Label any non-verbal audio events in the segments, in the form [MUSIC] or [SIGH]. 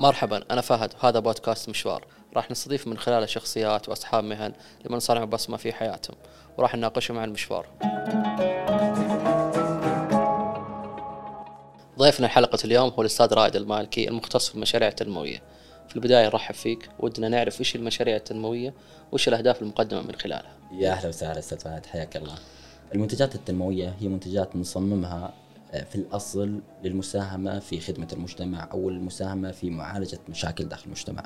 مرحبا أنا فهد وهذا بودكاست مشوار. راح نستضيف من خلاله شخصيات وأصحاب مهن لمن صنعوا بصمة في حياتهم وراح نناقشهم عن المشوار. ضيفنا حلقة اليوم هو الأستاذ رائد المالكي المختص في المشاريع التنموية. في البداية نرحب فيك ودنا نعرف وش المشاريع التنموية وش الأهداف المقدمة من خلالها. يا أهلا وسهلا أستاذ فهد حياك الله. المنتجات التنموية هي منتجات نصممها في الأصل للمساهمة في خدمة المجتمع أو المساهمة في معالجة مشاكل داخل المجتمع.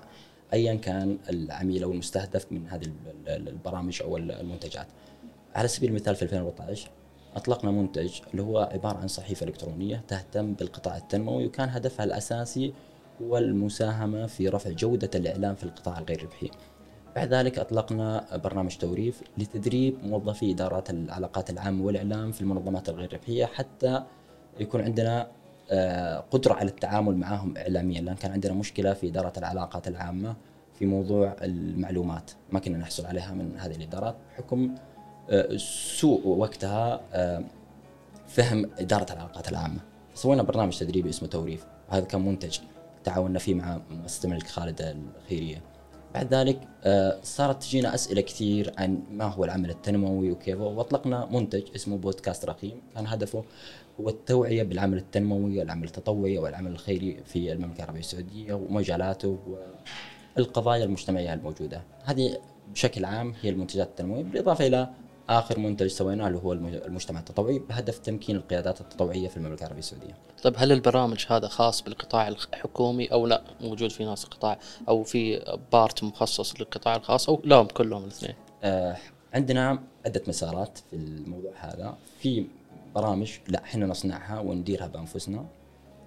ايا كان العميل أو المستهدف من هذه ال- ال- البرامج أو المنتجات. على سبيل المثال في 2014 أطلقنا منتج اللي هو عبارة عن صحيفة إلكترونية تهتم بالقطاع التنموي وكان هدفها الأساسي هو المساهمة في رفع جودة الإعلام في القطاع الغير ربحي. بعد ذلك أطلقنا برنامج توريف لتدريب موظفي إدارات العلاقات العامة والإعلام في المنظمات الغير ربحية حتى يكون عندنا آه، قدرة على التعامل معهم اعلاميا لأن كان عندنا مشكلة في إدارة العلاقات العامة في موضوع المعلومات. ما كنا نحصل عليها من هذه الادارات بحكم آه، سوء وقتها آه، فهم إدارة العلاقات العامة. سوينا برنامج تدريبي اسمه توريف. وهذا كان منتج تعاوننا فيه مع مؤسسه الملك خالد الخيرية. بعد ذلك صارت تجينا أسئلة كثير عن ما هو العمل التنموي وكيف وأطلقنا منتج اسمه بودكاست رقيم. كان هدفه هو التوعيه بالعمل التنموي والعمل التطوعي والعمل الخيري في المملكة العربية السعودية ومجالاته والقضايا المجتمعية الموجودة. هذه بشكل عام هي المنتجات التنموية بالإضافة إلى آخر منتج سويناه اللي هو الم- المجتمع التطوعي بهدف تمكين القيادات التطوعية في المملكة العربية السعودية. طيب هل البرامج هذا خاص بالقطاع الحكومي أو لا؟ موجود في ناس قطاع أو في بارت مخصص للقطاع الخاص أو لا كلهم الاثنين؟ آه، عندنا عدة مسارات في الموضوع هذا. في برامج لا إحنا نصنعها ونديرها بأنفسنا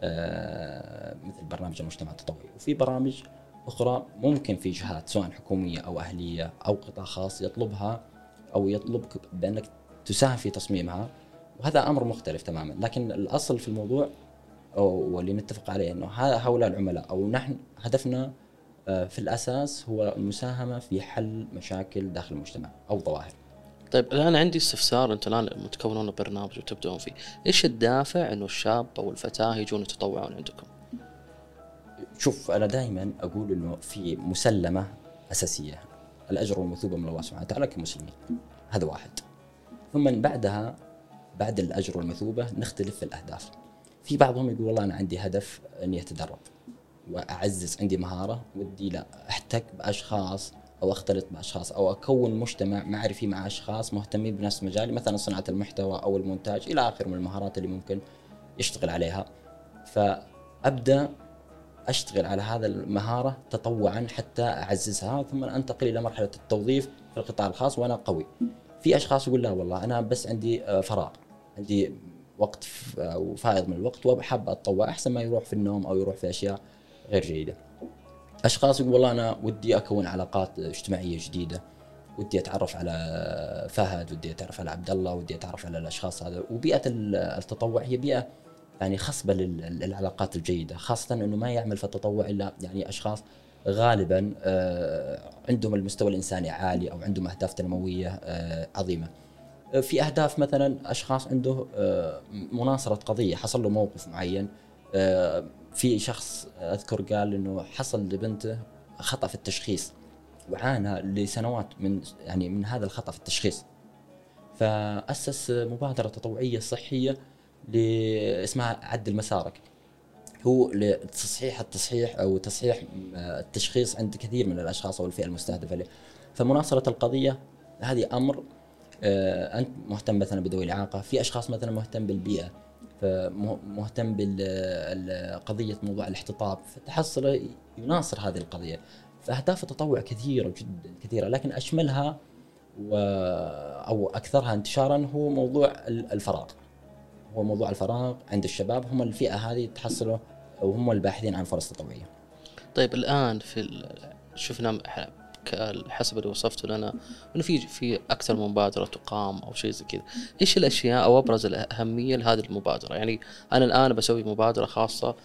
آه، مثل برنامج المجتمع التطوعي. وفي برامج أخرى ممكن في جهات سواء حكومية أو أهلية أو قطاع خاص يطلبها أو يطلبك بأنك تساهم في تصميمها. وهذا أمر مختلف تماما. لكن الأصل في الموضوع واللي نتفق عليه إنه هؤلاء العملاء أو نحن هدفنا آه، في الأساس هو المساهمة في حل مشاكل داخل المجتمع أو ظواهر. طيب الآن عندي استفسار أنتم الآن متكونون برنامج وتبدون فيه. إيش الدافع أنه الشاب أو الفتاة يجون يتطوعون عندكم؟ شوف أنا دائما أقول إنه في مسلمة أساسية الأجر والمثوبه من الله سبحانه وتعالى كمسلمين. هذا واحد. ثم بعدها بعد الأجر والمثوبة نختلف في الأهداف. في بعضهم يقول والله أنا عندي هدف إني أتدرب وأعزز عندي مهارة ودي لا أحتك بأشخاص أو أختلط باشخاص أو أكون مجتمع معرفي مع أشخاص مهتمين بنفس مجالي مثلا صناعة المحتوى أو المونتاج إلى اخره من المهارات اللي ممكن يشتغل عليها فأبدأ أشتغل على هذا المهارة تطوعا حتى أعززها ثم أنتقل إلى مرحلة التوظيف في القطاع الخاص وأنا قوي. في أشخاص يقول لا والله أنا بس عندي آه، فراغ عندي وقت ف- أو فائض من الوقت وحاب أتطوع أحسن ما يروح في النوم أو يروح في أشياء غير جيدة. أشخاص يقول والله أنا ودي أكون علاقات اجتماعية جديدة ودي أتعرف على فهد ودي أتعرف على عبد الله ودي أتعرف على الأشخاص هذا وبيئة ال- التطوع هي بيئة يعني خصبة لل- للعلاقات الجيدة خاصة إنه ما يعمل في التطوع إلا يعني أشخاص غالبا آه، عندهم المستوى الإنساني عالي أو عندهم اهداف تنمويه آه، عظيمة. في أهداف مثلا أشخاص عنده آه، مناصرة قضية حصل له موقف معين في شخص أذكر قال إنه حصل لبنته خطأ في التشخيص وعانى لسنوات من يعني من هذا الخطأ في التشخيص. فأسس مبادرة تطوعية صحية اسمها عدل مسارك. هو لتصحيح التصحيح أو تصحيح آه، التشخيص عند كثير من الأشخاص أو الفئة المستهدفة له. فمناصرة القضية هذه أمر آه، أنت مهتم مثلا بذوي الإعاقة في أشخاص مثلا مهتم بالبيئة. فمهتم بقضيه موضوع الاحتطاب. فتحصله يناصر هذه القضية. فأهداف التطوع كثيرة جدا كثيرة لكن أشملها و أو أكثرها انتشارا هو موضوع ال- الفراغ. هو موضوع الفراغ عند الشباب. هم الفئة هذه تحصله وهم الباحثين عن فرص تطوعية. طيب الآن في شفنا حسب اللي وصفته لنا إنه في في أكثر من مبادرة تقام أو شيء زي كذا، إيش الأشياء أو أبرز الأهمية لهذه المبادرة؟ يعني أنا الآن بسوي مبادرة خاصة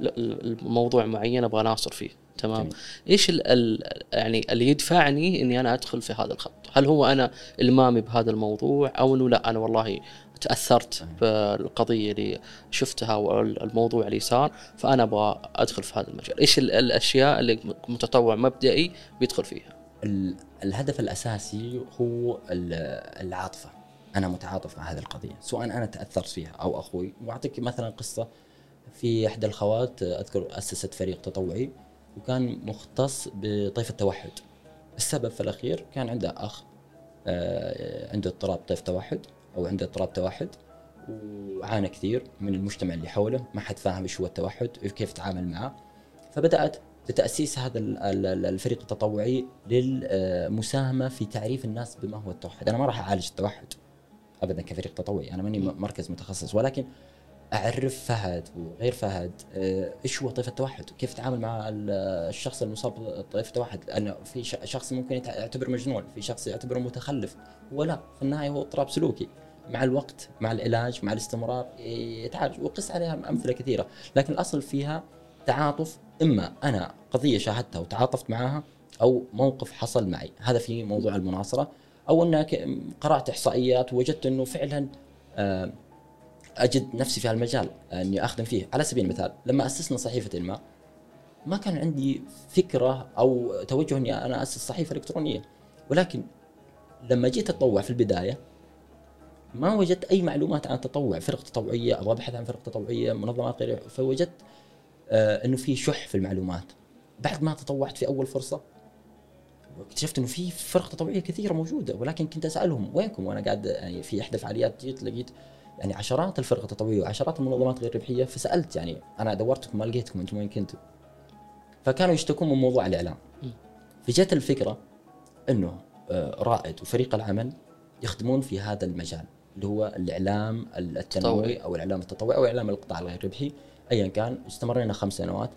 لموضوع معين أبغى أناصر فيه، تمام؟ جميل. إيش ال ال يعني اللي يدفعني إني أنا أدخل في هذا الخط؟ هل هو أنا إلمامي بهذا الموضوع أو إنه لا أنا والله تأثرت بالقضية اللي شفتها والموضوع اللي صار فأنا أبغى أدخل في هذا المجال. إيش ال- الأشياء اللي متطوع مبدئي بيدخل فيها؟ ال- الهدف الأساسي هو ال- العاطفة. أنا متعاطف مع هذه القضية سواء أنا تأثرت فيها أو أخوي. وأعطيك مثلا قصة. في إحدى الخوات أذكر أسست فريق تطوعي وكان مختص بطيف التوحد. السبب في الأخير كان عنده أخ آه، عنده اضطراب طيف توحد. أو عنده اضطراب توحد وعانى كثير من المجتمع اللي حوله ما حد فاهم إيش هو التوحد وكيف يتعامل معه. فبدأت بتأسيس هذا ال- ال- ال- الفريق التطوعي للمساهمة في تعريف الناس بما هو التوحد. أنا ما راح أعالج التوحد ابدا كفريق تطوعي أنا ماني مركز متخصص ولكن أعرف فهد وغير فهد آه، إيش هو طيف التوحد؟ وكيف يتعامل مع ال- الشخص المصاب بطيف التوحد؟ لأنه في شخص ممكن يعتبر مجنون في شخص يعتبره متخلف. هو لا في النهاية هو اضطراب سلوكي. مع الوقت مع العلاج مع الاستمرار يتعالج. وقس عليها أمثلة كثيرة. لكن الأصل فيها تعاطف إما أنا قضية شاهدتها وتعاطفت معها أو موقف حصل معي. هذا في موضوع المناصرة. أو انك قرأت إحصائيات ووجدت إنه فعلا آه، أجد نفسي في هالمجال إني أخدم فيه. على سبيل المثال لما أسسنا صحيفة ما ما كان عندي فكرة أو توجه إني أنا أسس صحيفة إلكترونية. ولكن لما جيت أتطوع في البداية ما وجدت أي معلومات عن التطوع فرق تطوعية أبغى ابحث عن فرق تطوعية منظمات غير فوجدت آه إنه في شح في المعلومات. بعد ما تطوعت في أول فرصة اكتشفت إنه في فرق تطوعية كثيرة موجودة ولكن كنت أسألهم وينكم؟ وأنا قاعد يعني في إحدى الفعاليات جيت لقيت يعني عشرات الفرق التطوعية وعشرات المنظمات غير ربحية فسألت يعني أنا دورتكم ما لقيتكم أنتم وين كنتوا. فكانوا يشتكون من موضوع الإعلام. فجت الفكرة إنه آه، رائد وفريق العمل يخدمون في هذا المجال. اللي هو الإعلام التنوعي. أو الإعلام التطوعي أو إعلام القطاع الغير ربحي ايا كان استمرينا خمس سنوات.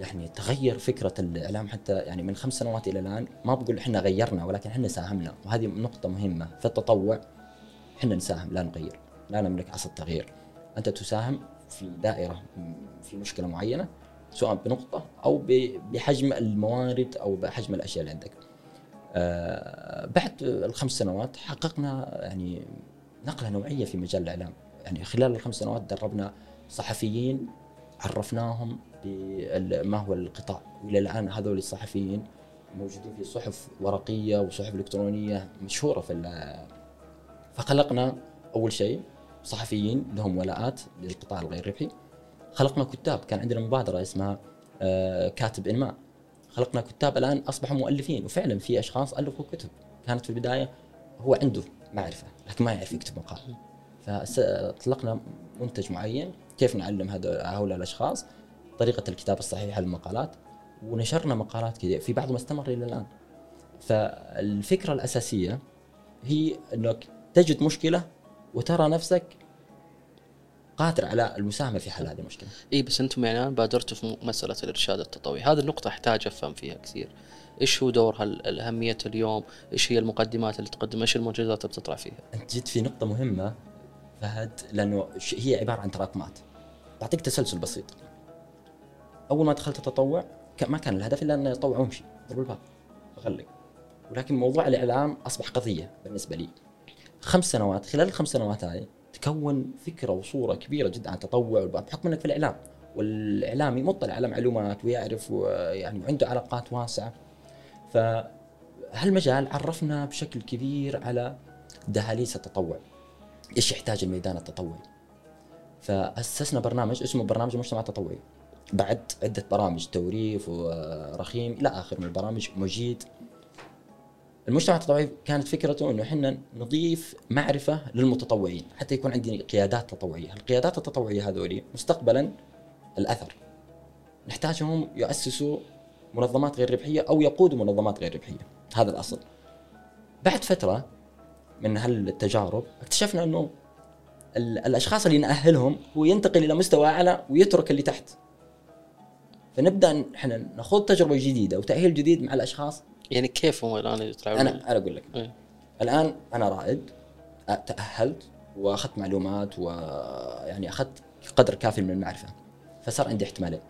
يعني تغير فكرة الإعلام حتى يعني من خمس سنوات إلى الآن ما بقول إحنا غيرنا ولكن إحنا ساهمنا وهذه نقطة مهمة. في التطوع إحنا نساهم لا نغير لا نملك عصا التغيير أنت تساهم في دائرة في مشكلة معينة سواء بنقطة أو بحجم الموارد أو بحجم الأشياء اللي عندك. آه، بعد الخمس سنوات حققنا يعني نقلة نوعية في مجال الإعلام. يعني خلال الخمس سنوات دربنا صحفيين عرفناهم بما هو القطاع. وإلى الآن هذول الصحفيين موجودين في صحف ورقية وصحف إلكترونية مشهورة في فخلقنا أول شيء صحفيين لهم ولاءات للقطاع الغير ربحي. خلقنا كتاب كان عندنا مبادرة اسمها آه، كاتب إنماء. خلقنا كتاب الآن أصبحوا مؤلفين وفعلا في أشخاص ألفوا كتب. كانت في البداية هو عنده معرفة لكن ما يعرف يكتب مقال. فاطلقنا منتج معين كيف نعلم هؤلاء الأشخاص؟ طريقة الكتابة الصحيحة للمقالات. ونشرنا مقالات كثير في بعضهم استمر إلى الآن. فالفكرة الأساسية هي إنك تجد مشكلة وترى نفسك قادر على المساهمة في حل هذه المشكلة. اي بس أنتم يعني الان بادرتوا في مسألة الإرشاد التطوعي. هذه النقطة أحتاج أفهم فيها كثير. إيش هو دورها ال- الأهمية اليوم؟ إيش هي المقدمات اللي تقدم؟ إيش المنجزات اللي بتطلع فيها؟ أنت جيت في نقطة مهمة فهد لأنه هي عبارة عن تراكمات. بعطيك تسلسل بسيط. أول ما دخلت التطوع ما كان الهدف إلا اني اطوع وامشي. اضرب الباب. أغلق. ولكن موضوع الإعلام أصبح قضية بالنسبة لي. خمس سنوات خلال الخمس سنوات هذه تكون فكرة وصورة كبيرة جدا عن التطوع بحكم إنك في الإعلام. والاعلامي مطلع على معلومات ويعرف يعني وعنده علاقات واسعة. فهالمجال عرفنا بشكل كبير على دهاليز التطوع. إيش يحتاج الميدان التطوعي؟ فأسسنا برنامج اسمه برنامج المجتمع التطوعي بعد عدة برامج توريف ورخيم إلى آخر من البرامج مجيد. المجتمع التطوعي كانت فكرته إنه إحنا نضيف معرفة للمتطوعين حتى يكون عندي قيادات تطوعية، القيادات التطوعية هذولي مستقبلا الأثر نحتاجهم يؤسسوا منظمات غير ربحية أو يقودوا منظمات غير ربحية، هذا الأصل. بعد فترة من هالتجارب اكتشفنا إنه ال- الأشخاص اللي نأهلهم هو ينتقل إلى مستوى أعلى ويترك اللي تحت. فنبدأ إحنا نخوض تجربة جديدة وتأهيل جديد مع الأشخاص يعني كيف هم الآن يطلعون أنا أنا أقول لك. إيه. الآن أنا رائد تأهلت وأخذت معلومات ويعني أخذت قدر كافي من المعرفة فصار عندي احتمالين.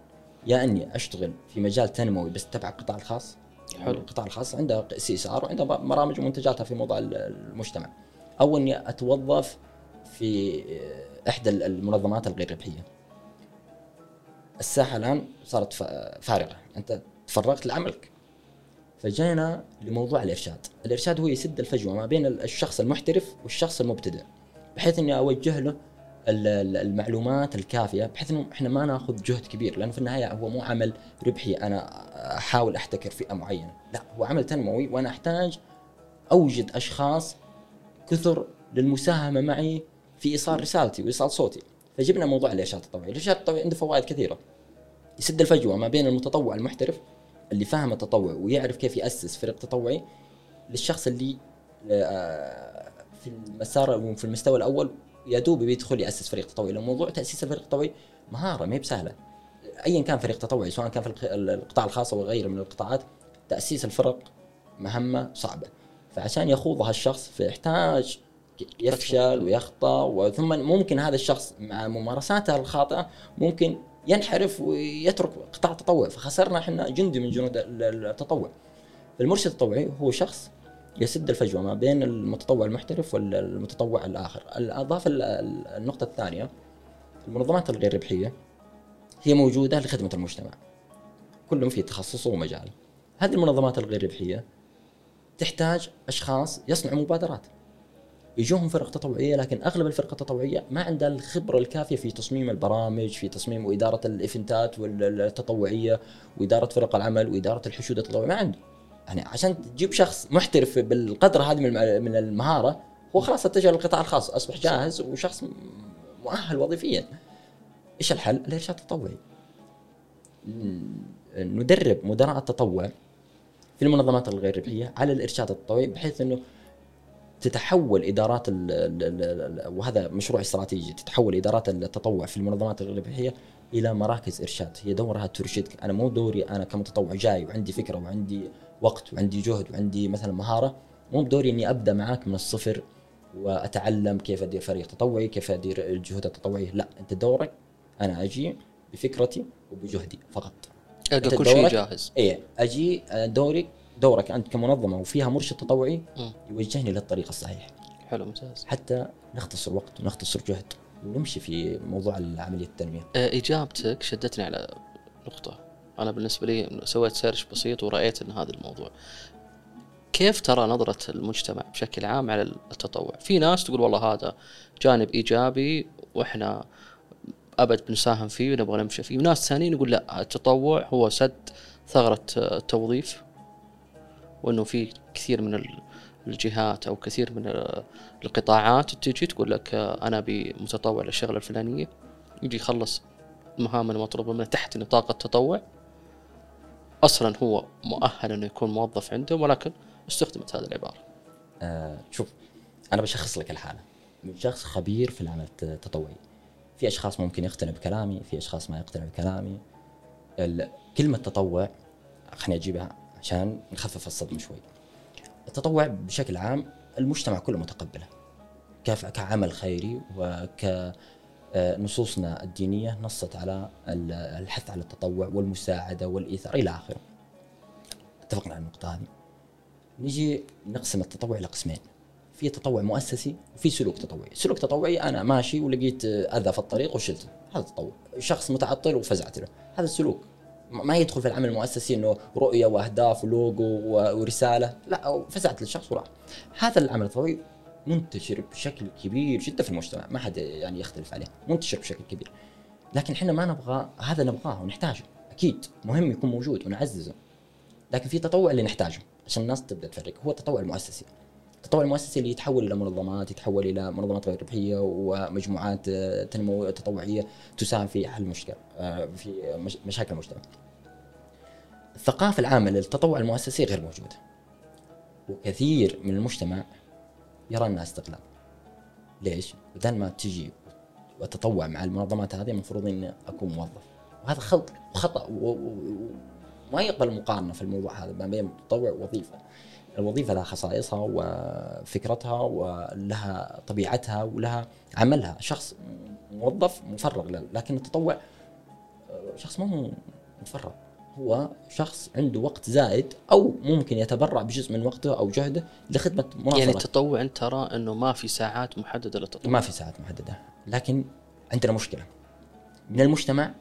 يا إني أشتغل في مجال تنموي بس تبع القطاع الخاص. حلو. القطاع الخاص عنده CSR وعنده برامج ومنتجاتها في موضوع ال- المجتمع. أو إني أتوظف في إحدى المنظمات الغير ربحية. الساحة الآن صارت فا- فارغة. أنت تفرغت لعملك. فجينا لموضوع الإرشاد. الإرشاد هو يسد الفجوة ما بين الشخص المحترف والشخص المبتدئ بحيث إني أوجه له ال- ال- المعلومات الكافية بحيث إنه إحنا ما ناخذ جهد كبير لأنه في النهاية هو مو عمل ربحي أنا أحاول أحتكر فئة معينة. لا هو عمل تنموي وأنا أحتاج أوجد أشخاص كثر للمساهمة معي في إيصال رسالتي وإيصال صوتي. فجبنا موضوع الإرشاد التطوعي الإرشاد التطوعي عنده فوائد كثيرة. يسد الفجوة ما بين المتطوع المحترف اللي فاهم التطوع ويعرف كيف يأسس فريق تطوعي للشخص اللي آه، في المسار في المستوى الأول يا دوب بيدخل يأسس فريق تطوعي. لأن موضوع تأسيس الفريق التطوعي مهارة ما هي بسهلة. ايا كان فريق تطوعي سواء كان في الق- القطاع الخاص أو غيره من القطاعات تأسيس الفرق مهمة صعبة. فعشان يخوضها الشخص فيحتاج يفشل ويخطأ وثم ممكن هذا الشخص مع ممارساته الخاطئة ممكن ينحرف ويترك قطاع التطوع فخسرنا إحنا جندي من جنود ال- ال- التطوع. المرشد التطوعي هو شخص يسد الفجوة ما بين المتطوع المحترف والمتطوع الآخر. اضاف ال- ال- النقطة الثانية المنظمات الغير ربحية هي موجودة لخدمة المجتمع. كل في تخصصه ومجاله هذه المنظمات الغير ربحية تحتاج أشخاص يصنعوا مبادرات. يجوهم فرق تطوعيه لكن أغلب الفرق التطوعيه ما عندها الخبرة الكافية في تصميم البرامج في تصميم وإدارة الإيفنتات والتطوعية وإدارة فرق العمل وإدارة الحشود التطوعية. ما عنده يعني عشان تجيب شخص محترف بالقدر هذه من الم- من المهارة هو خلاص اتجه للقطاع الخاص أصبح جاهز وشخص مؤهل وظيفيا. إيش الحل؟ الإرشاد التطوعي. ندرب مدراء التطوع في المنظمات الغير ربحيه على الإرشاد التطوعي بحيث إنه تتحول إدارات وهذا مشروع استراتيجي تتحول إدارات التطوع في المنظمات الغير ربحيه إلى مراكز إرشاد. هي دورها ترشدك. أنا مو دوري أنا كمتطوع جاي وعندي فكرة وعندي وقت وعندي جهد وعندي مثلا مهارة. مو بدوري إني أبدأ معاك من الصفر وأتعلم كيف أدير فريق تطوعي كيف أدير الجهود التطوعية. لا أنت دورك أنا أجي بفكرتي وبجهدي فقط. القى كل شيء جاهز. إيه أجي آه، دوري دورك أنت كمنظمة وفيها مرشد تطوعي. يوجهني للطريق الصحيح. حلو ممتاز. حتى نختصر وقت ونختصر جهد ونمشي في موضوع عملية التنمية. آه، إجابتك شدتني على نقطة. أنا بالنسبة لي سويت search بسيط ورأيت إن هذا الموضوع. كيف ترى نظرة المجتمع بشكل عام على التطوع؟ في ناس تقول والله هذا جانب إيجابي وإحنا أبد بنساهم فيه ونبغى نمشي فيه، وناس ثانيين يقول لا التطوع هو سد ثغرة التوظيف. وإنه في كثير من ال- الجهات أو كثير من ال- القطاعات تجي تقول لك أنا متطوع للشغلة الفلانية. يجي يخلص المهام المطلوبة منه تحت نطاق التطوع. أصلا هو مؤهل إنه يكون موظف عندهم ولكن استخدمت هذه العبارة. آه شوف أنا بشخص لك الحالة. شخص خبير في العمل الت- التطوعي. في أشخاص ممكن يقتنع بكلامي في أشخاص ما يقتنع بكلامي. كلمة تطوع خليني أجيبها عشان نخفف الصدمة شوي. التطوع بشكل عام المجتمع كله متقبله. كعمل خيري وك آه، نصوصنا الدينية نصت على ال- الحث على التطوع والمساعدة والإيثار إلى آخره. اتفقنا على النقطة هذه. نجي نقسم التطوع إلى قسمين. في تطوع مؤسسي وفي سلوك تطوعي. سلوك تطوعي أنا ماشي ولقيت آه، أذى في الطريق وشلته هذا تطوع. شخص متعطل وفزعت له. هذا السلوك. ما يدخل في العمل المؤسسي إنه رؤية وأهداف ولوجو ورسالة. لا فزعت للشخص وراح. هذا العمل التطوعي منتشر بشكل كبير جدا في المجتمع. ما حد يعني يختلف عليه. منتشر بشكل كبير. لكن إحنا ما نبغى هذا نبغاه ونحتاجه. أكيد مهم يكون موجود ونعززه. لكن في تطوع اللي نحتاجه عشان الناس تبدأ تفرق. هو التطوع المؤسسي. التطوع المؤسسي اللي يتحول إلى منظمات يتحول إلى منظمات غير ربحية ومجموعات تنمو تطوعية تساهم في حل مشكلة آه، في مش- مشاكل المجتمع. الثقافة العامة للتطوع المؤسسي غير موجودة. وكثير من المجتمع يرى أنها استغلال. ليش؟ بدل ما تجي وتطوع مع المنظمات هذه المفروض إني أكون موظف. وهذا خلط وخطا وما يقبل المقارنه في الموضوع هذا ما بين التطوع ووظيفة. الوظيفة لها خصائصها وفكرتها ولها طبيعتها ولها عملها. شخص موظف مفرغ له لكن التطوع شخص ما هو متفرغ هو شخص عنده وقت زائد أو ممكن يتبرع بجزء من وقته أو جهده لخدمة مناصره يعني التطوع أنت ترى إنه ما في ساعات محددة للتطوع. ما في ساعات محددة لكن عندنا مشكلة. من المجتمع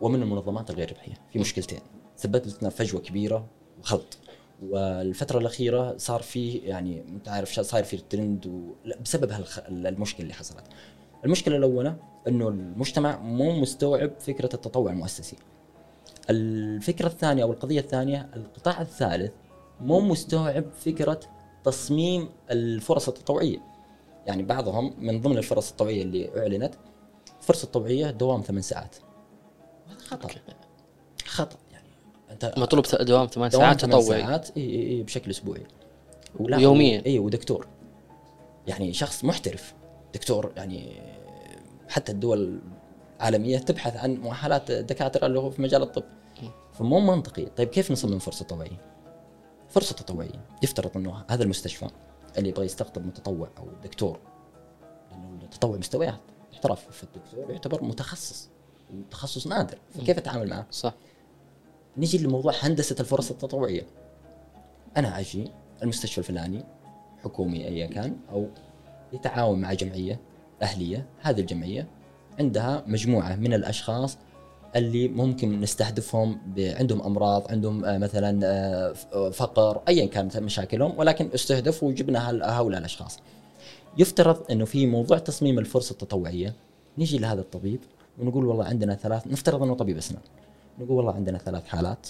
ومن المنظمات الغير ربحية. في مشكلتين. سببت لنا فجوة كبيرة وخلط والفترة الأخيرة صار في يعني أنت عارف صاير في ترند و... بسبب هالخ... المشكلة اللي حصلت. المشكلة الأولى إنه المجتمع مو مستوعب فكرة التطوع المؤسسي. الفكرة الثانية أو القضية الثانية القطاع الثالث مو مستوعب فكرة تصميم الفرص التطوعية. يعني بعضهم من ضمن الفرص التطوعية اللي أعلنت فرصة تطوعية دوام ثمان ساعات. هذا خطأ خطأ أنت مطلوب دوام ثمان ساعات ثمان تطوعي ساعات إي إي بشكل أسبوعي. ويومياً. إي ودكتور. يعني شخص محترف. دكتور يعني حتى الدول العالمية تبحث عن مؤهلات دكاترة اللي هو في مجال الطب. فمو منطقي. طيب كيف نصمم فرصة تطوعية؟ فرصة تطوعية. يفترض إنه هذا المستشفى اللي يبغى يستقطب متطوع أو دكتور. لأنه التطوع مستويات. احتراف فالدكتور يعتبر متخصص. تخصص نادر. فكيف أتعامل معه؟ صح. نيجي لموضوع هندسة الفرص التطوعية. أنا أجي المستشفى الفلاني حكومي أيا كان أو يتعاون مع جمعية أهلية. هذه الجمعية عندها مجموعة من الأشخاص اللي ممكن نستهدفهم عندهم أمراض عندهم آه، مثلا آه، فقر ايا كانت مشاكلهم ولكن استهدفوا وجبنا هؤلاء الأشخاص. يفترض إنه في موضوع تصميم الفرصه التطوعية. نيجي لهذا الطبيب ونقول والله عندنا ثلاث نفترض إنه طبيب أسنان. نقول والله عندنا ثلاث حالات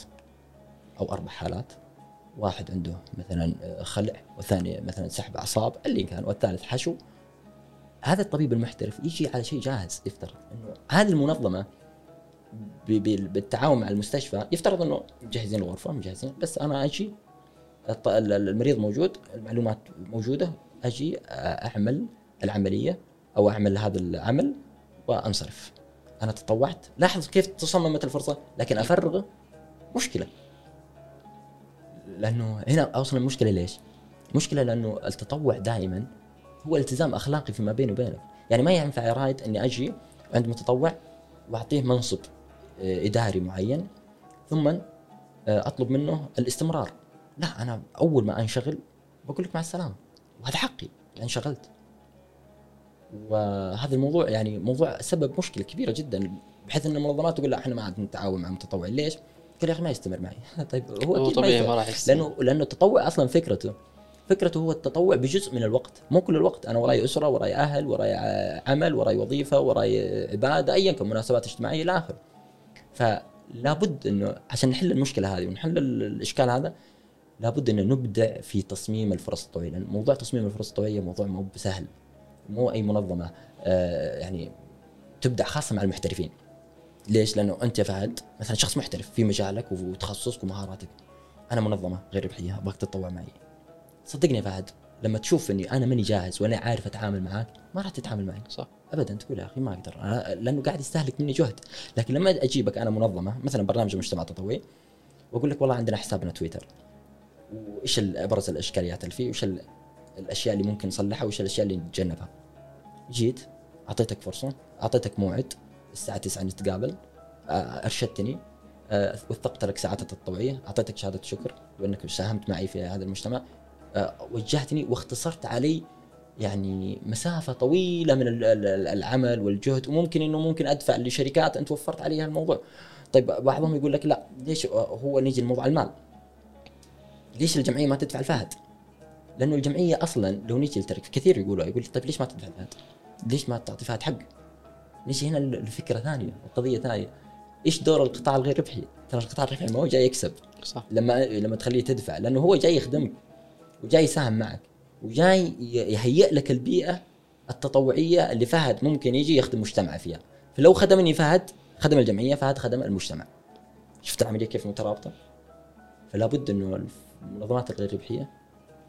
أو أربع حالات. واحد عنده مثلا آه، خلع والثاني مثلا سحب أعصاب اللي كان والثالث حشو. هذا الطبيب المحترف يجي على شيء جاهز يفترض إنه هذه المنظمة بالتعاون مع المستشفى يفترض إنه مجهزين الغرفة مجهزين. بس أنا أجي المريض موجود المعلومات موجودة أجي آه، أعمل العملية أو أعمل هذا العمل وأنصرف. أنا تطوعت. لاحظ كيف تصممت الفرصة لكن افرغه مشكلة. لأنه هنا أوصل المشكلة ليش؟ مشكلة لأنه التطوع دائما هو التزام أخلاقي فيما بيني وبينك. يعني ما ينفع رايد إني أجي عند متطوع وأعطيه منصب آه، إداري معين ثم آه، أطلب منه الاستمرار. لا أنا أول ما أنشغل بقول لك مع السلامة. وهذا حقي. انشغلت. وهذا الموضوع يعني موضوع سبب مشكلة كبيرة جدا بحيث إن المنظمات تقول لا إحنا ما عاد نتعاون مع المتطوعين ليش؟ قال يا أخي ما يستمر معي. [LAUGHS] طيب هو, هو أكيد طبيعي. ما راح يستمر. لأنه لأنه التطوع أصلا فكرته فكرته هو التطوع بجزء من الوقت. مو كل الوقت. أنا وراي أسرة وراي أهل وراي عمل وراي وظيفة وراي عبادة ايا كان مناسبات اجتماعية إلى آخره. فلابد إنه عشان نحل المشكلة هذه ونحل ال- الإشكال هذا لابد ان نبدع في تصميم الفرص الطوعيه لأن موضوع تصميم الفرص الطوعيه موضوع مو بسهل. مو أي منظمة آه يعني تبدع خاصة مع المحترفين. ليش؟ لأنه أنت فهد مثلا شخص محترف في مجالك وتخصصك ومهاراتك. أنا منظمة غير ربحية أبغاك تتطوع معي. صدقني يا فهد لما تشوف إني أنا ماني جاهز وأنا عارف أتعامل معاك ما راح تتعامل معي. صح. ابدا تقول يا أخي ما أقدر. أنا- لأنه قاعد يستهلك مني جهد. لكن لما أجيبك أنا منظمة مثلا برنامج مجتمع تطوعي وأقول لك والله عندنا حسابنا تويتر. وإيش أبرز الأشكاليات اللي فيه؟ وإيش الأشياء اللي ممكن نصلحها وايش الأشياء اللي نتجنبها جيت أعطيتك فرصة أعطيتك موعد الساعة 9 نتقابل آه، أرشدتني آه، وثقت لك ساعات التطوعيه أعطيتك شهادة شكر وأنك ساهمت معي في هذا المجتمع آه، وجهتني واختصرت علي يعني مسافة طويلة من ال- ال- ال- العمل والجهد وممكن إنه ممكن أدفع لشركات أنت وفرت عليها الموضوع. طيب بعضهم يقول لك لا ليش هو نيجي لموضوع المال. ليش الجمعية ما تدفع الفهد؟ لأنه الجمعية أصلا لو نيجي لترك كثير يقولوا يقول طيب ليش ما تدفع الفهد؟ ليش ما تعطي فهد حق؟ نيجي هنا لفكرة ثانية وقضية ثانية. إيش دور القطاع الغير ربحي؟ ترى القطاع الربحي ما هو جاي يكسب صح لما لما تخليه تدفع لأنه هو جاي يخدمك وجاي يساهم معك وجاي يهيئ لك البيئة التطوعية اللي فهد ممكن يجي يخدم مجتمعه فيها فلو خدمني فهد خدم الجمعية فهد خدم المجتمع شفت العملية كيف مترابطة فلا بد إنه المنظمات الغير ربحية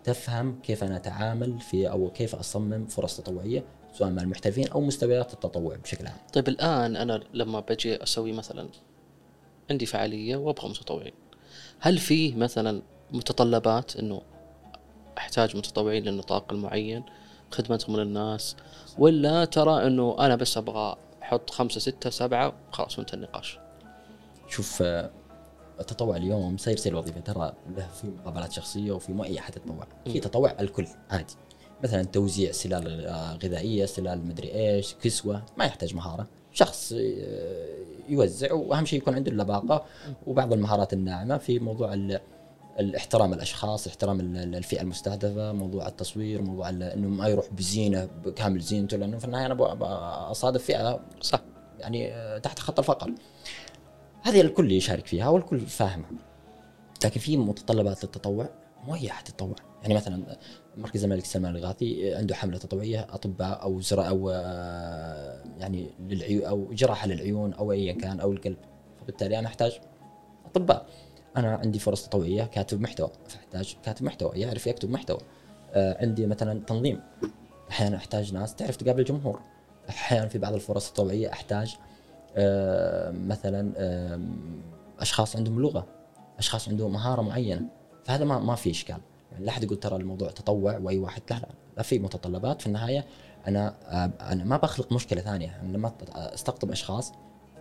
تفهم كيف أنا أتعامل في أو كيف أصمم فرص تطوعية سواء مع المحترفين أو مستويات التطوع بشكل عام. طيب الآن أنا لما بجي أسوي مثلا عندي فعالية وأبغى متطوعين هل في مثلا متطلبات إنه أحتاج متطوعين للنطاق المعين خدمتهم للناس ولا ترى إنه أنا بس أبغى أحط خمسة ستة سبعة خلاص وانتهى النقاش؟ شوف التطوع اليوم صاير زي الوظيفه ترى له في مقابلات شخصية وفي مو أي أحد يتطوع. في تطوع الكل عادي. مثلا توزيع سلال آه، غذائية سلال مدري إيش كسوة ما يحتاج مهارة. شخص آه، يوزع وأهم شيء يكون عنده اللباقة وبعض المهارات الناعمة. في موضوع ال- الاحترام الأشخاص احترام ال- الفئة المستهدفة موضوع التصوير موضوع إنه ما يروح بزينة بكامل زينته. لأنه في النهاية أنا أصادف فئة صح. يعني آه، تحت خط الفقر. هذه الكل يشارك فيها والكل فاهمها لكن في متطلبات للتطوع مو أي أحد يعني مثلا مركز الملك سلمان الغاثي عنده حملة تطوعية أطباء أو زراعه أو آه، يعني للعيون أو جراحة للعيون أو ايا كان أو القلب. فبالتالي أنا أحتاج أطباء. أنا عندي فرص تطوعية كاتب محتوى. فأحتاج كاتب محتوى يعرف يكتب محتوى. آه، عندي مثلا تنظيم. أحيانا أحتاج ناس تعرف تقابل الجمهور أحيانا في بعض الفرص التطوعية أحتاج مثلا آم، أشخاص عندهم لغة أشخاص عندهم مهارة معينة. فهذا ما ما في إشكال. يعني لا أحد يقول ترى الموضوع تطوع وأي واحد لا لا لا في متطلبات. في النهاية أنا آه، أنا ما بخلق مشكلة ثانية. أنا لما أستقطب أشخاص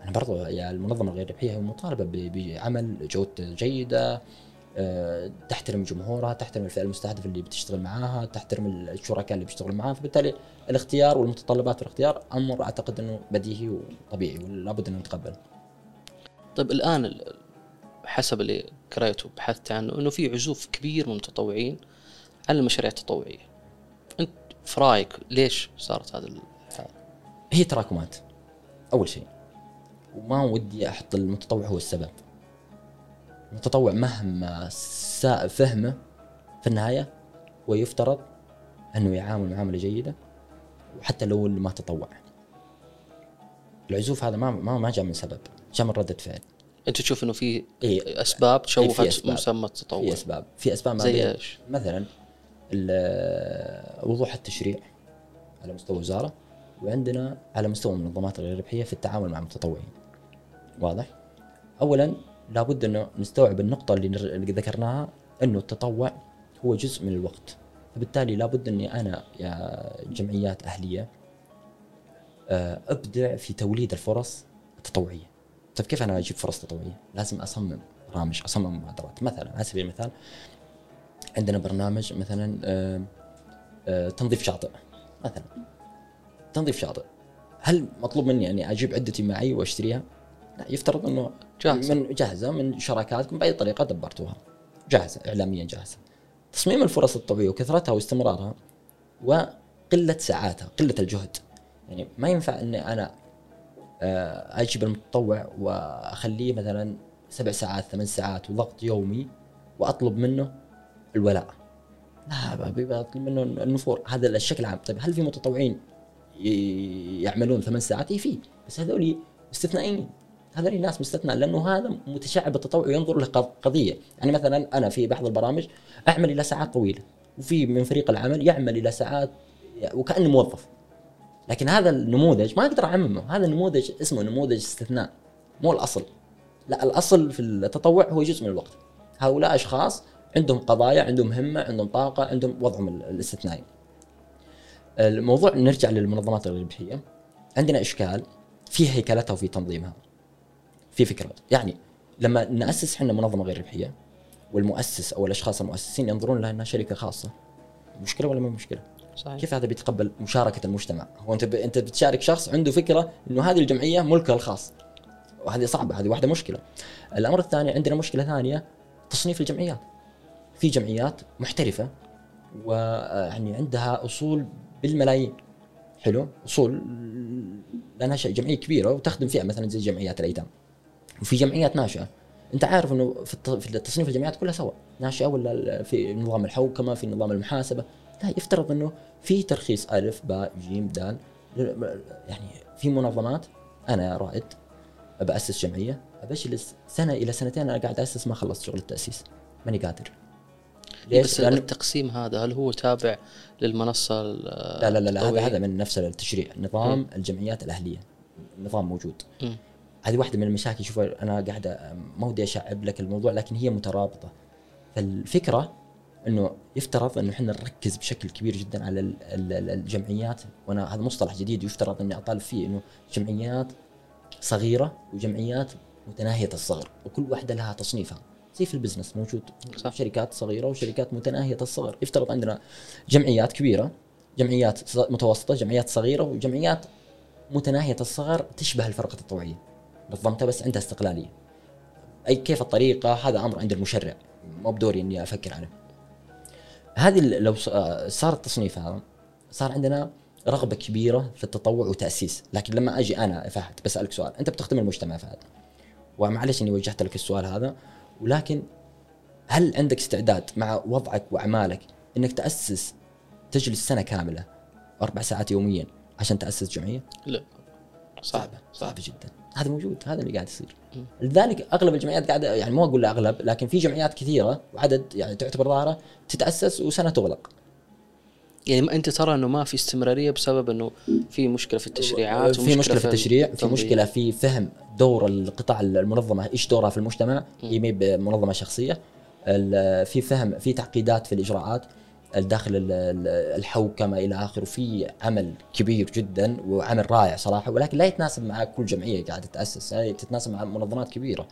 أنا برضو المنظمة الغير ربحية هي مطالبة بعمل جودة جيدة. آه، تحترم جمهورها تحترم الفئة المستهدفة اللي بتشتغل معاها تحترم الشركاء اللي بيشتغلوا معاها. فبالتالي الاختيار والمتطلبات في الاختيار أمر أعتقد إنه بديهي وطبيعي ولابد إنه نتقبل طيب الآن ال- حسب اللي قريته وبحثت عنه إنه في عزوف كبير من المتطوعين على المشاريع التطوعية. أنت في رأيك ليش صارت هذا ال- هي تراكمات أول شيء. وما ودي أحط المتطوع هو السبب. المتطوع مهما ساء فهمه في النهاية هو يفترض أنه يعامل معاملة جيدة وحتى لو ما تطوع العزوف هذا ما ما ما جاء من سبب جاء من ردة فعل أنت تشوف إنه في إيه. أسباب تشوفت أسباب. مسمى التطوع في أسباب في أسباب ما زي إيش؟ مثلا وضوح التشريع على مستوى الوزاره وعندنا على مستوى المنظمات الغير ربحيه في التعامل مع المتطوعين. واضح؟ اولا لابد أنه نستوعب النقطة اللي اللي ذكرناها أنه التطوع هو جزء من الوقت فبالتالي لابد أني أنا يا جمعيات أهلية آه، أبدع في توليد الفرص التطوعية. طيب كيف أنا أجيب فرص تطوعية؟ لازم أصمم برامج أصمم مبادرات مثلا على سبيل المثال عندنا برنامج مثلا آه، آه، تنظيف شاطئ مثلا تنظيف شاطئ هل مطلوب مني أني أجيب عدتي معي وأشتريها؟ لا يفترض أنه جاهزة. من جاهزة من شراكاتكم بأي طريقة دبرتوها. جاهزة اعلاميا جاهزة. تصميم الفرص التطوعيه وكثرتها واستمرارها وقلة ساعاتها قلة الجهد. يعني ما ينفع إني أنا آه، أجيب المتطوع وأخليه مثلا سبع ساعات ثمان ساعات وضغط يومي وأطلب منه الولاء. لا بطلب منه النفور. هذا الشكل العام طيب هل في متطوعين يعملون ثمان ساعات؟ اي في. بس هذول مستثنائين هذول الناس مستثنى لأنه هذا متشعب التطوع وينظر له قض- قضيه يعني مثلا أنا في بعض البرامج أعمل إلى ساعات طويلة وفي من فريق العمل يعمل إلى ساعات وكانه موظف. لكن هذا النموذج ما أقدر أعممه. هذا النموذج اسمه نموذج استثناء مو الأصل. لا الأصل في التطوع هو جزء من الوقت. هؤلاء أشخاص عندهم قضايا عندهم همة عندهم طاقة عندهم وضعهم ال- الاستثنائي. الموضوع نرجع للمنظمات الغير عندنا إشكال في هيكلتها وفي تنظيمها. في فكرات يعني لما نأسس إحنا منظمة غير ربحية والمؤسس أو الأشخاص المؤسسين ينظرون لها إنها شركة خاصة مشكلة ولا ما مشكلة؟ صحيح كيف هذا بيتقبل مشاركة المجتمع؟ هو أنت ب... أنت بتشارك شخص عنده فكرة إنه هذه الجمعية ملكها الخاص. وهذه صعبة هذه واحدة مشكلة. الأمر الثاني عندنا مشكلة ثانية تصنيف الجمعيات. في جمعيات محترفة ويعني عندها أصول بالملايين. حلو؟ أصول لأنها شيء جمعية كبيرة وتخدم فئة مثلا زي جمعيات الأيتام. وفي جمعيات ناشئة. أنت عارف إنه في الت- في تصنيف الجمعيات كلها سوا. ناشئة ولا في نظام الحوكمه في نظام المحاسبة. لا يفترض إنه في ترخيص ألف باء جيم دال. يعني في منظمات. أنا رائد بأسس جمعية. بجلس سنة إلى سنتين أنا قاعد أسس ما خلصت شغل التأسيس. ماني قادر. إيه بس ليش؟ لأن التقسيم هذا هل هو تابع للمنصة لا لا لا, لا هذا؟ هذا من نفس التشريع. نظام الجمعيات الأهلية. نظام موجود. مم. هذه واحدة من المشاكل. شوف أنا قاعد ما ودي أشعب لك الموضوع لكن هي مترابطة. فالفكرة إنه يفترض إنه إحنا نركز بشكل كبير جدا على ال- ال- ال- الجمعيات. وأنا هذا مصطلح جديد يفترض إني أطالب فيه إنه جمعيات صغيرة وجمعيات متناهية الصغر وكل واحدة لها تصنيفها. زي في البزنس موجود صح. شركات صغيرة وشركات متناهية الصغر. يفترض عندنا جمعيات كبيرة جمعيات متوسطة جمعيات صغيرة وجمعيات متناهية الصغر تشبه الفرقة التطوعيه نظمتها بس عندها استقلالية. أي كيف الطريقة هذا أمر عند المشرع. مو بدوري إني أفكر عليه. هذه لو آه، صار التصنيف هذا صار عندنا رغبة كبيرة في التطوع وتأسيس. لكن لما أجي أنا فهد بسألك سؤال. أنت بتخدم المجتمع فهد. ومعلش إني وجهت لك السؤال هذا. ولكن هل عندك استعداد مع وضعك وأعمالك إنك تأسس تجلس سنة كاملة أربع ساعات يوميا عشان تأسس جمعية؟ لا. صعبة صعبة. جدا. هذا موجود هذا اللي قاعد يصير. لذلك أغلب الجمعيات قاعدة يعني مو أقول أغلب لكن في جمعيات كثيرة وعدد يعني تعتبر ظاهرة تتأسس وسنة تغلق. يعني أنت ترى إنه ما في استمرارية بسبب إنه في مشكلة في التشريعات في مشكلة في التشريع في. مشكلة في فهم دور القطاع المنظمة إيش دورها في المجتمع هي مي بمنظمة شخصية. في فهم في تعقيدات في الإجراءات. داخل ال- ال- الحوكمه إلى آخره في عمل كبير جدا وعمل رائع صراحة ولكن لا يتناسب مع كل جمعية قاعدة تتاسس يعني تتناسب مع منظمات كبيرة.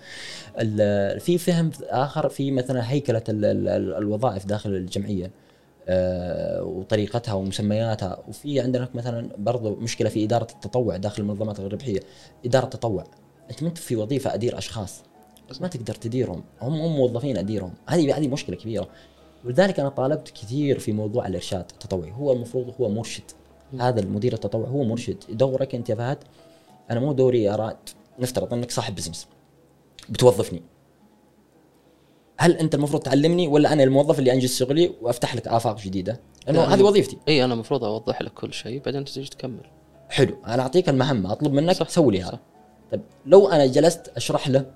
في فهم آخر في مثلا هيكلة ال- ال- ال- الوظائف داخل الجمعية. آه، وطريقتها ومسمياتها وفي عندنا مثلا برضو مشكلة في إدارة التطوع داخل المنظمات الغير ربحيه إدارة التطوع أنت ما أنت في وظيفة أدير أشخاص ما تقدر تديرهم هم هم موظفين أديرهم هذه هذه مشكلة كبيرة ولذلك أنا طالبت كثير في موضوع الإرشاد التطوعي. هو المفروض هو مرشد. هذا المدير التطوع هو مرشد. دورك أنت يا فهد. أنا مو دوري اراد نفترض أنك صاحب business بتوظفني. هل أنت المفروض تعلمني ولا أنا الموظف اللي أنجز شغلي وأفتح لك آفاق جديدة؟ لأنه يعني- هذه وظيفتي. إي أنا المفروض أوضح لك كل شيء بعدين انت تجي تكمل. حلو. أنا أعطيك المهمة. أطلب منك صح، سوي لي. هذا. طيب لو أنا جلست أشرح له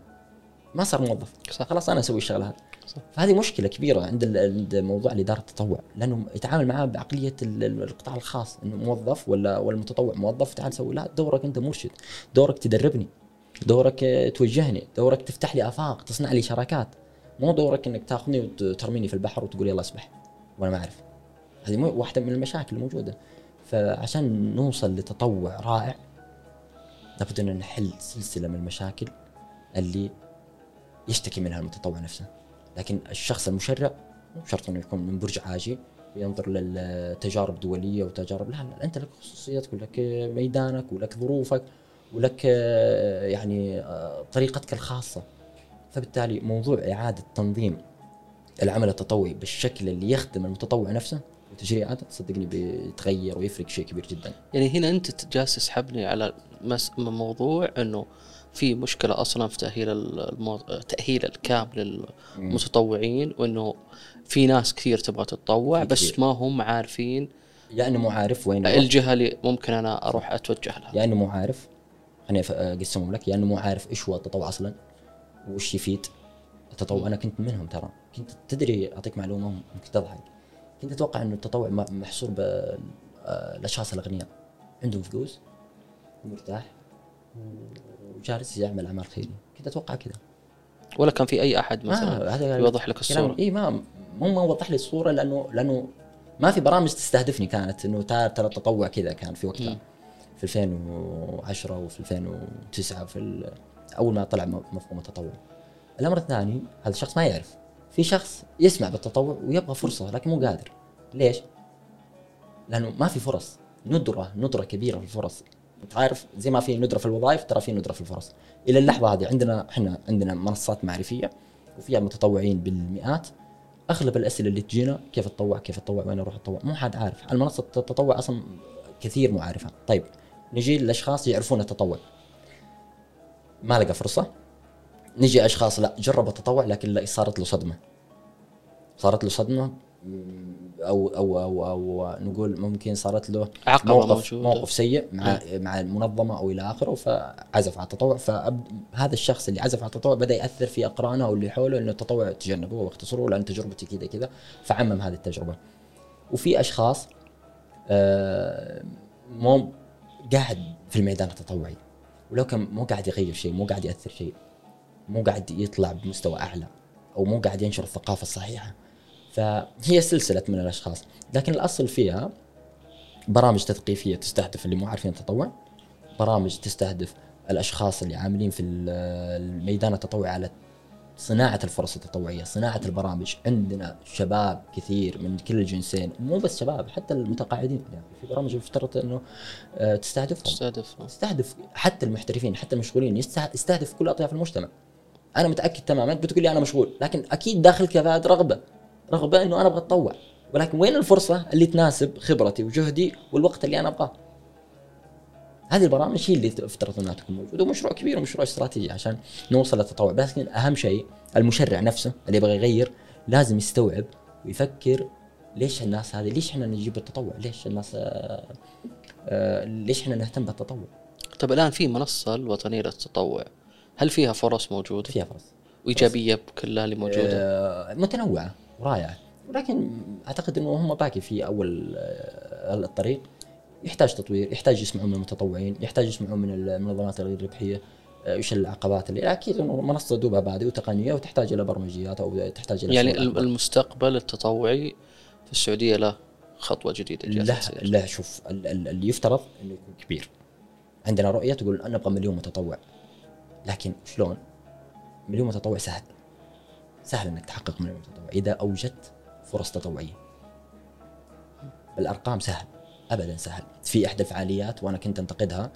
ما صار موظف. صح. خلاص أنا أسوي الشغلة هذه. صح. فهذه مشكلة كبيرة عند موضوع الاداره التطوع لأنه يتعامل معاه بعقلية ال- ال- القطاع الخاص إنه موظف ولا ولا المتطوع موظف تعال سوي لا دورك أنت مرشد دورك تدربني دورك توجهني دورك تفتح لي آفاق تصنع لي شراكات. مو دورك إنك تأخذني وترميني في البحر وتقول يلا اسبح وأنا ما أعرف. هذه واحدة من المشاكل الموجودة. فعشان نوصل لتطوع رائع لابد أن نحل سلسلة من المشاكل اللي يشتكي منها المتطوع نفسه. لكن الشخص المشرع مو شرط إنه يكون من برج عاجي وينظر للتجارب دوليه وتجارب لا لا أنت لك خصوصيتك ولك ميدانك ولك ظروفك ولك آه، يعني آه، طريقتك الخاصة فبالتالي موضوع إعادة تنظيم العمل التطوعي بالشكل اللي يخدم المتطوع نفسه وتشريعاته صدقني بيتغير ويفرق شيء كبير جدا يعني هنا أنت جالس تسحبني على. موضوع إنه في مشكلة أصلا في تأهيل المو... تأهيل الكامل للمتطوعين وإنه في ناس كثير تبغى تتطوع بس كثير. ما هم عارفين يا انه مو عارف وين الجهة اللي ممكن أنا أروح أتوجه لها. يا انه مو عارف. خليني اقسمهم لك. يا انه مو عارف إيش هو التطوع أصلا؟ وش يفيد التطوع؟ أنا كنت منهم ترى. كنت تدري أعطيك معلومة ممكن تضحك. كنت أتوقع إنه التطوع محصور بالاشخاص الأغنياء. عندهم فلوس ومرتاح وجالس يعمل أعمال خيريه كنت أتوقع كذا ولا كان في أي أحد مثلا هذا يوضح لك الصورة اي ما مو ما وضح لي الصورة لأنه لأنه ما في برامج تستهدفني كانت إنه ترى التطوع كذا كان في وقتها مم. في 2010 وفي 2009 في أول ما طلع م- مفهوم التطوع. الأمر الثاني هذا الشخص ما يعرف في شخص يسمع بالتطوع ويبغى فرصة لكن مو قادر. ليش؟ لأنه ما في فرص ندره ندرة كبيرة في الفرص. أنت عارف زي ما في ندرة في الوظائف ترى في ندرة في الفرص. إلى اللحظة هذه عندنا إحنا عندنا منصات معرفية وفيها متطوعين بالمئات. أغلب الأسئلة اللي تجينا كيف اتطوع كيف اتطوع وين أروح اتطوع مو حد عارف. المنصة التطوع أصلا كثير مو عارفها. طيب نجي لاشخاص يعرفون التطوع. ما لقى فرصة. نجي أشخاص لا جرب التطوع لكن لا صارت له صدمة. صارت له صدمة. أو أو أو أو نقول ممكن صارت له موقف موجودة. موقف سيء مع مع المنظمة أو إلى آخره فعزف على التطوع. فهذا الشخص اللي عزف على التطوع بدأ يأثر في أقرانه أو اللي حوله إنه التطوع تجنبه واختصروه لأن تجربتي كذا كذا فعمم هذه التجربة. وفي أشخاص آه، مو قاعد في الميدان التطوعي ولو كان مو قاعد يغير شيء مو قاعد يأثر شيء مو قاعد يطلع بمستوى أعلى أو مو قاعد ينشر الثقافة الصحيحة. فهي سلسلة من الأشخاص. لكن الأصل فيها برامج تثقيفية تستهدف اللي مو عارفين التطوع برامج تستهدف الأشخاص اللي عاملين في ال- الميدان التطوعي على صناعة الفرص التطوعية صناعة البرامج. عندنا شباب كثير من كل الجنسين مو بس شباب حتى المتقاعدين يعني في برامج يفترض إنه آه، تستهدفهم. تستهدف. تستهدف حتى المحترفين حتى المشغولين يستهدف كل أطياف المجتمع. أنا متأكد تماما بتقول لي أنا مشغول لكن أكيد داخلك يا فهد رغبة. رغبه انه أنا أبغى اتطوع ولكن وين الفرصة اللي تناسب خبرتي وجهدي والوقت اللي أنا أبغاه؟ هذه البرامج هي اللي افترض انها تكون موجودة ومشروع كبير ومشروع استراتيجي عشان نوصل للتطوع بس أهم شيء المشرع نفسه اللي يبغى يغير لازم يستوعب ويفكر ليش الناس هذه ليش إحنا نجيب التطوع؟ ليش الناس آه آه ليش إحنا نهتم بالتطوع؟ طيب الآن في منصة الوطنيه للتطوع هل فيها فرص موجودة؟ فيها فرص. وإيجابية بكلها اللي موجودة آه، متنوعة ورائعة ولكن أعتقد إنه هم باقي في أول آه، الطريق يحتاج تطوير يحتاج يسمعون من المتطوعين يحتاج يسمعون من المنظمات الغير ربحيه آه، إيش العقبات اللي أكيد إنه منصة دوبها بادئة وتقنية وتحتاج إلى برمجيات أو تحتاج إلى يعني. المستقبل التطوعي في السعودية له خطوة جديدة لا. لا شوف ال- ال- اللي يفترض إنه يكون كبير عندنا رؤية تقول أنا أبغى مليون متطوع لكن شلون؟ مليون متطوع سهل. سهل إنك تحقق مليون متطوع. إذا أوجدت فرص تطوعية. بالارقام سهل. ابدا سهل. في إحدى الفعاليات وأنا كنت أنتقدها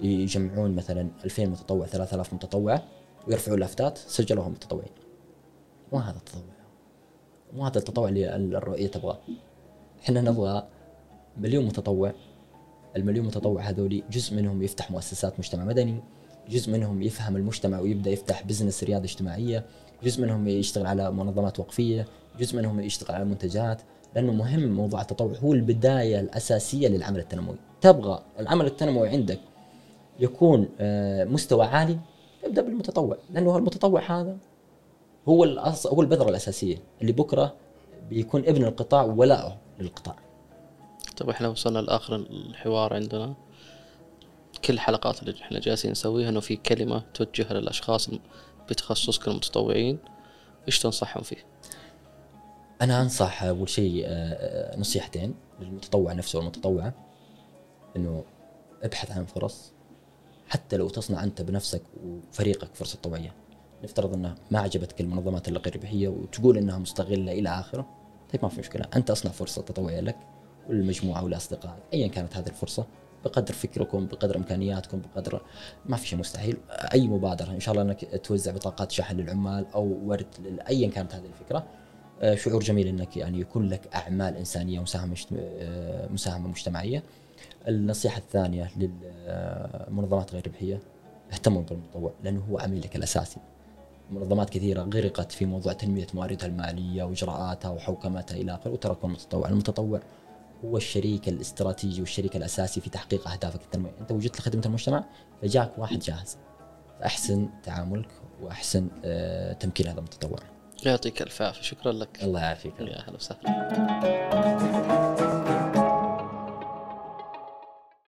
يجمعون مثلا 2000 متطوع 3000 متطوع ويرفعون لافتات سجلوهم متطوعين. مو هذا التطوع. مو هذا التطوع اللي الرؤية تبغاه. إحنا نبغى مليون متطوع. المليون متطوع هذولي جزء منهم يفتح مؤسسات مجتمع مدني جزء منهم يفهم المجتمع ويبدأ يفتح بزنس رياده اجتماعية جزء منهم يشتغل على منظمات وقفية جزء منهم يشتغل على منتجات لأنه مهم موضوع التطوع هو البداية الأساسية للعمل التنموي تبغى العمل التنموي عندك يكون آه، مستوى عالي ابدأ بالمتطوع لأنه المتطوع هذا هو. هو البذرة الأساسية اللي بكرة بيكون ابن القطاع ولاؤه للقطاع طيب إحنا وصلنا لآخر الحوار عندنا كل الحلقات اللي إحنا جالسين نسويها انه في كلمة توجهها للأشخاص بتخصصك المتطوعين. إيش تنصحهم فيه؟ أنا أنصح أول شيء آه، آه، نصيحتين للمتطوع نفسه والمتطوعة. إنه ابحث عن فرص حتى لو تصنع أنت بنفسك وفريقك فرصة تطوعيه نفترض إنها ما عجبتك المنظمات الغير ربحيه وتقول إنها مستغلة إلى آخره طيب ما في مشكلة. أنت أصنع فرصة تطوعية لك وللمجموعه ولاصدقائك ايا كانت هذه الفرصة. بقدر فكركم بقدر إمكانياتكم بقدر ما في شيء مستحيل أي مبادرة إن شاء الله إنك توزع بطاقات شحن للعمال أو ورد ايا كانت هذه الفكرة آه، شعور جميل إنك يعني يكون لك أعمال إنسانية ومساهمه مجت- آه، مساهمة مجتمعية. النصيحة الثانية للمنظمات غير ربحية اهتموا بالمتطوع لأنه هو عميلك الأساسي. منظمات كثيرة غرقت في موضوع تنمية مواردها المالية وإجراءاتها وحوكمتها إلى آخره وتركوا المتطوع، المتطوع هو الشريك الاستراتيجي والشريك الأساسي في تحقيق أهدافك التنموية، أنت وجدت لخدمه المجتمع فجاك واحد جاهز. فأحسن تعاملك وأحسن آه، تمكين هذا المتطوع. يعطيك الف عافية. شكرا لك. الله يعافيك. يا أهلا وسهلا.